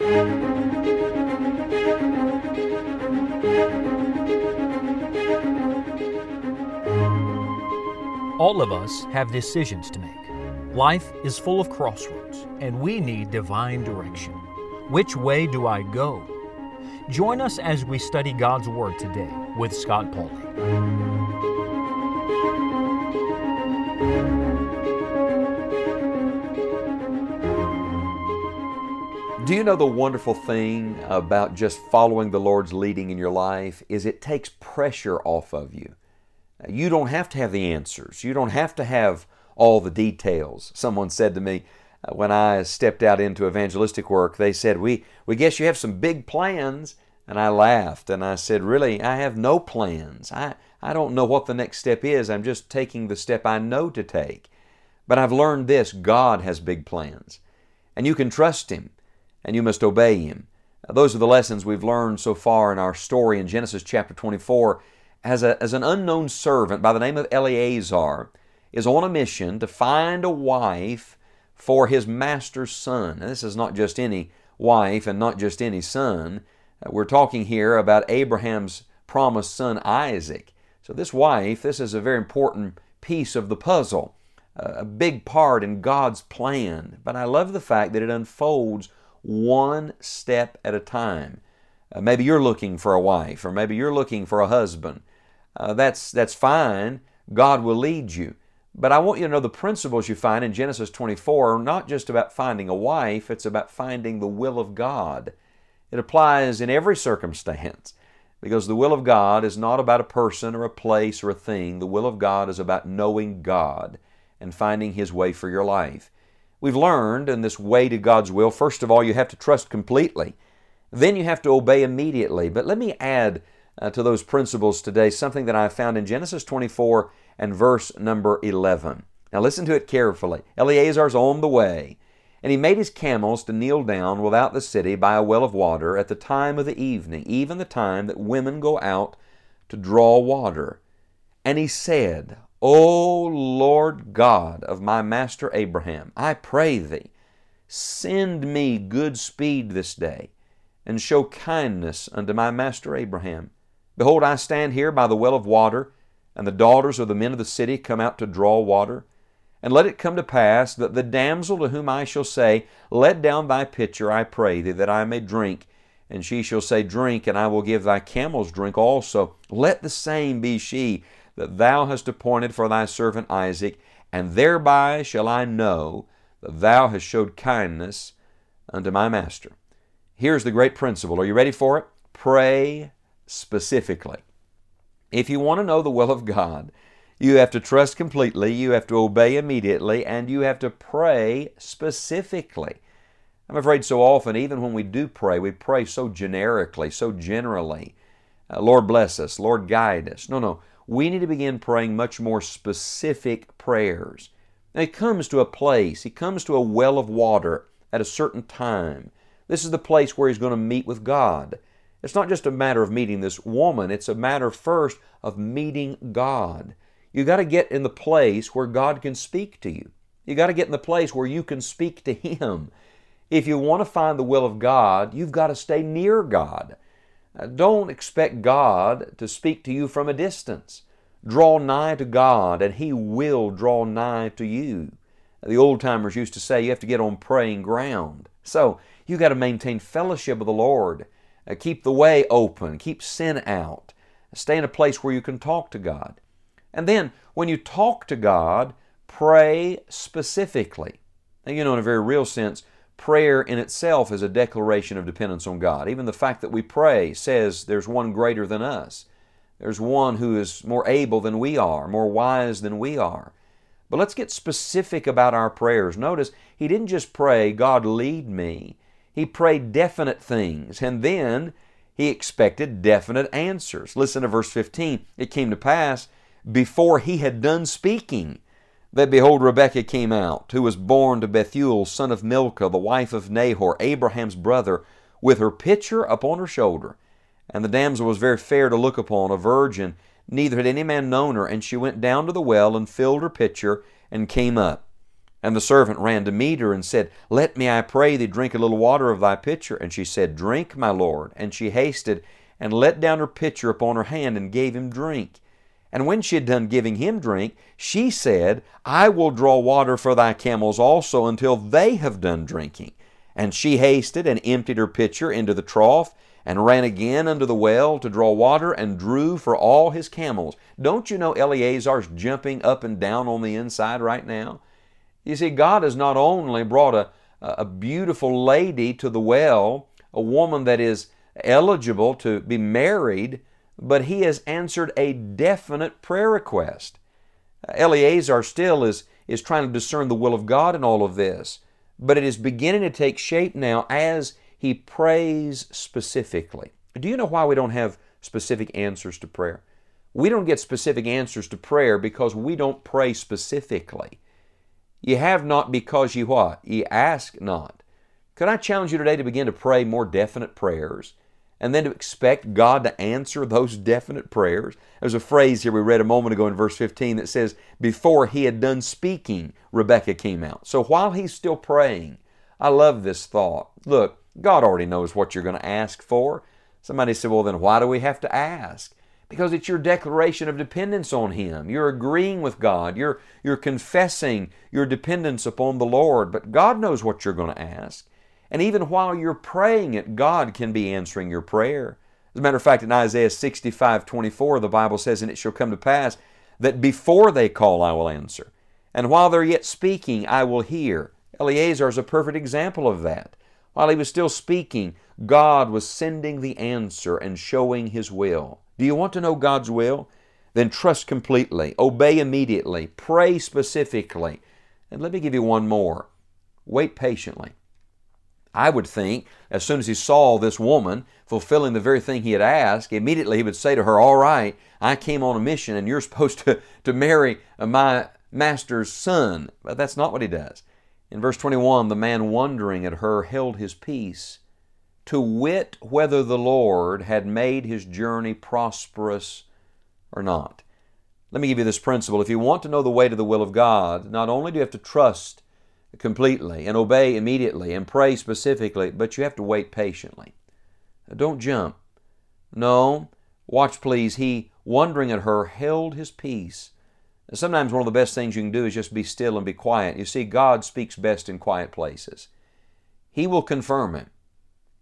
All of us have decisions to make. Life is full of crossroads, and we need divine direction. Which way do I go? Join us as we study God's Word today with Scott Pauley. Do you know the wonderful thing about just following the Lord's leading in your life is it takes pressure off of you. You don't have to have the answers. You don't have to have all the details. Someone said to me uh, when I stepped out into evangelistic work, they said, "We we guess you have some big plans." And I laughed and I said, "Really, I have no plans. I I don't know what the next step is. I'm just taking the step I know to take." But I've learned this, God has big plans. And you can trust him and you must obey him. Those are the lessons we've learned so far in our story in Genesis chapter 24. As, a, as an unknown servant by the name of Eleazar is on a mission to find a wife for his master's son. And this is not just any wife and not just any son. Uh, we're talking here about Abraham's promised son Isaac. So, this wife, this is a very important piece of the puzzle, a big part in God's plan. But I love the fact that it unfolds one step at a time. Uh, maybe you're looking for a wife, or maybe you're looking for a husband. Uh, that's, that's fine. God will lead you. But I want you to know the principles you find in Genesis 24 are not just about finding a wife, it's about finding the will of God. It applies in every circumstance because the will of God is not about a person or a place or a thing. The will of God is about knowing God and finding His way for your life. We've learned in this way to God's will, first of all, you have to trust completely. Then you have to obey immediately. But let me add uh, to those principles today something that I found in Genesis 24 and verse number 11. Now listen to it carefully. Eleazar's on the way, and he made his camels to kneel down without the city by a well of water at the time of the evening, even the time that women go out to draw water. And he said, O Lord God of my master Abraham, I pray thee, send me good speed this day, and show kindness unto my master Abraham. Behold, I stand here by the well of water, and the daughters of the men of the city come out to draw water. And let it come to pass that the damsel to whom I shall say, Let down thy pitcher, I pray thee, that I may drink, and she shall say, Drink, and I will give thy camels drink also. Let the same be she that thou hast appointed for thy servant Isaac, and thereby shall I know that thou hast showed kindness unto my master. Here's the great principle. Are you ready for it? Pray specifically. If you want to know the will of God, you have to trust completely, you have to obey immediately, and you have to pray specifically. I'm afraid so often, even when we do pray, we pray so generically, so generally. Uh, Lord bless us, Lord guide us. No, no we need to begin praying much more specific prayers. Now, he comes to a place, he comes to a well of water at a certain time. This is the place where he's going to meet with God. It's not just a matter of meeting this woman, it's a matter first of meeting God. You got to get in the place where God can speak to you. You got to get in the place where you can speak to Him. If you want to find the will of God, you've got to stay near God. Don't expect God to speak to you from a distance. Draw nigh to God, and He will draw nigh to you. The old timers used to say you have to get on praying ground. So you got to maintain fellowship with the Lord. Uh, keep the way open. Keep sin out. Stay in a place where you can talk to God. And then when you talk to God, pray specifically. Now, you know, in a very real sense, prayer in itself is a declaration of dependence on God. Even the fact that we pray says there's one greater than us. There's one who is more able than we are, more wise than we are. But let's get specific about our prayers. Notice, he didn't just pray, God lead me. He prayed definite things, and then he expected definite answers. Listen to verse 15. It came to pass, before he had done speaking, that behold, Rebekah came out, who was born to Bethuel, son of Milcah, the wife of Nahor, Abraham's brother, with her pitcher upon her shoulder. And the damsel was very fair to look upon, a virgin, neither had any man known her. And she went down to the well and filled her pitcher and came up. And the servant ran to meet her and said, Let me, I pray thee, drink a little water of thy pitcher. And she said, Drink, my lord. And she hasted and let down her pitcher upon her hand and gave him drink. And when she had done giving him drink, she said, I will draw water for thy camels also until they have done drinking. And she hasted and emptied her pitcher into the trough and ran again unto the well to draw water and drew for all his camels. Don't you know Eleazar's jumping up and down on the inside right now? You see, God has not only brought a, a beautiful lady to the well, a woman that is eligible to be married, but he has answered a definite prayer request. Uh, Eleazar still is, is trying to discern the will of God in all of this, but it is beginning to take shape now as he prays specifically. Do you know why we don't have specific answers to prayer? We don't get specific answers to prayer because we don't pray specifically. Ye have not because ye what? Ye ask not. Could I challenge you today to begin to pray more definite prayers and then to expect God to answer those definite prayers? There's a phrase here we read a moment ago in verse 15 that says, Before he had done speaking, Rebecca came out. So while he's still praying, I love this thought. Look, God already knows what you're going to ask for. Somebody said, Well, then why do we have to ask? because it's your declaration of dependence on Him. You're agreeing with God. You're, you're confessing your dependence upon the Lord. But God knows what you're going to ask. And even while you're praying it, God can be answering your prayer. As a matter of fact, in Isaiah 65 24, the Bible says, And it shall come to pass that before they call, I will answer. And while they're yet speaking, I will hear. Eleazar is a perfect example of that. While he was still speaking, God was sending the answer and showing His will. Do you want to know God's will? Then trust completely, obey immediately, pray specifically. And let me give you one more wait patiently. I would think as soon as he saw this woman fulfilling the very thing he had asked, immediately he would say to her, All right, I came on a mission and you're supposed to, to marry my master's son. But that's not what he does. In verse 21, the man wondering at her held his peace to wit whether the Lord had made his journey prosperous or not. Let me give you this principle. If you want to know the way to the will of God, not only do you have to trust completely and obey immediately and pray specifically, but you have to wait patiently. Don't jump. No, watch please. He, wondering at her, held his peace. Sometimes one of the best things you can do is just be still and be quiet. You see, God speaks best in quiet places. He will confirm it.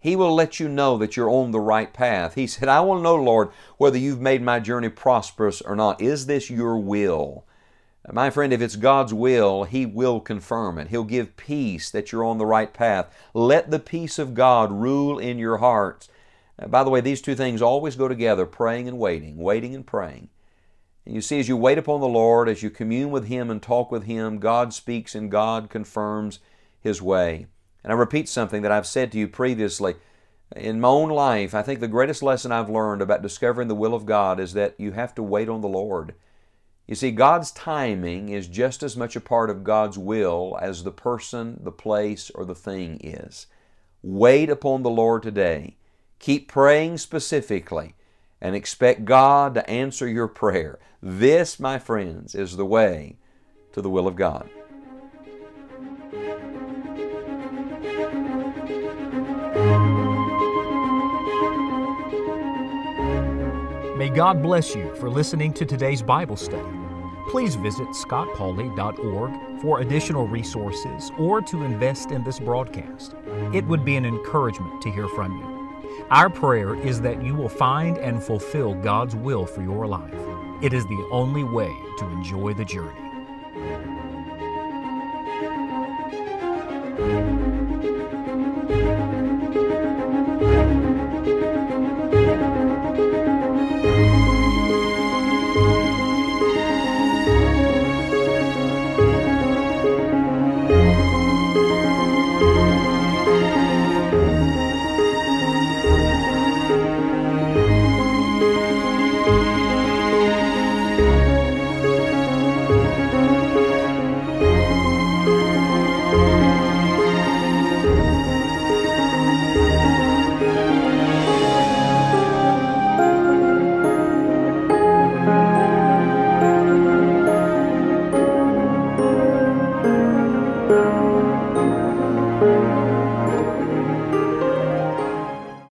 He will let you know that you're on the right path. He said, I will know, Lord, whether you've made my journey prosperous or not. Is this your will? My friend, if it's God's will, He will confirm it. He'll give peace that you're on the right path. Let the peace of God rule in your hearts. By the way, these two things always go together praying and waiting, waiting and praying. And you see, as you wait upon the Lord, as you commune with Him and talk with Him, God speaks and God confirms His way. And I repeat something that I've said to you previously. In my own life, I think the greatest lesson I've learned about discovering the will of God is that you have to wait on the Lord. You see, God's timing is just as much a part of God's will as the person, the place, or the thing is. Wait upon the Lord today. Keep praying specifically and expect God to answer your prayer. This, my friends, is the way to the will of God. May God bless you for listening to today's Bible study. Please visit scottpauley.org for additional resources or to invest in this broadcast. It would be an encouragement to hear from you. Our prayer is that you will find and fulfill God's will for your life. It is the only way to enjoy the journey.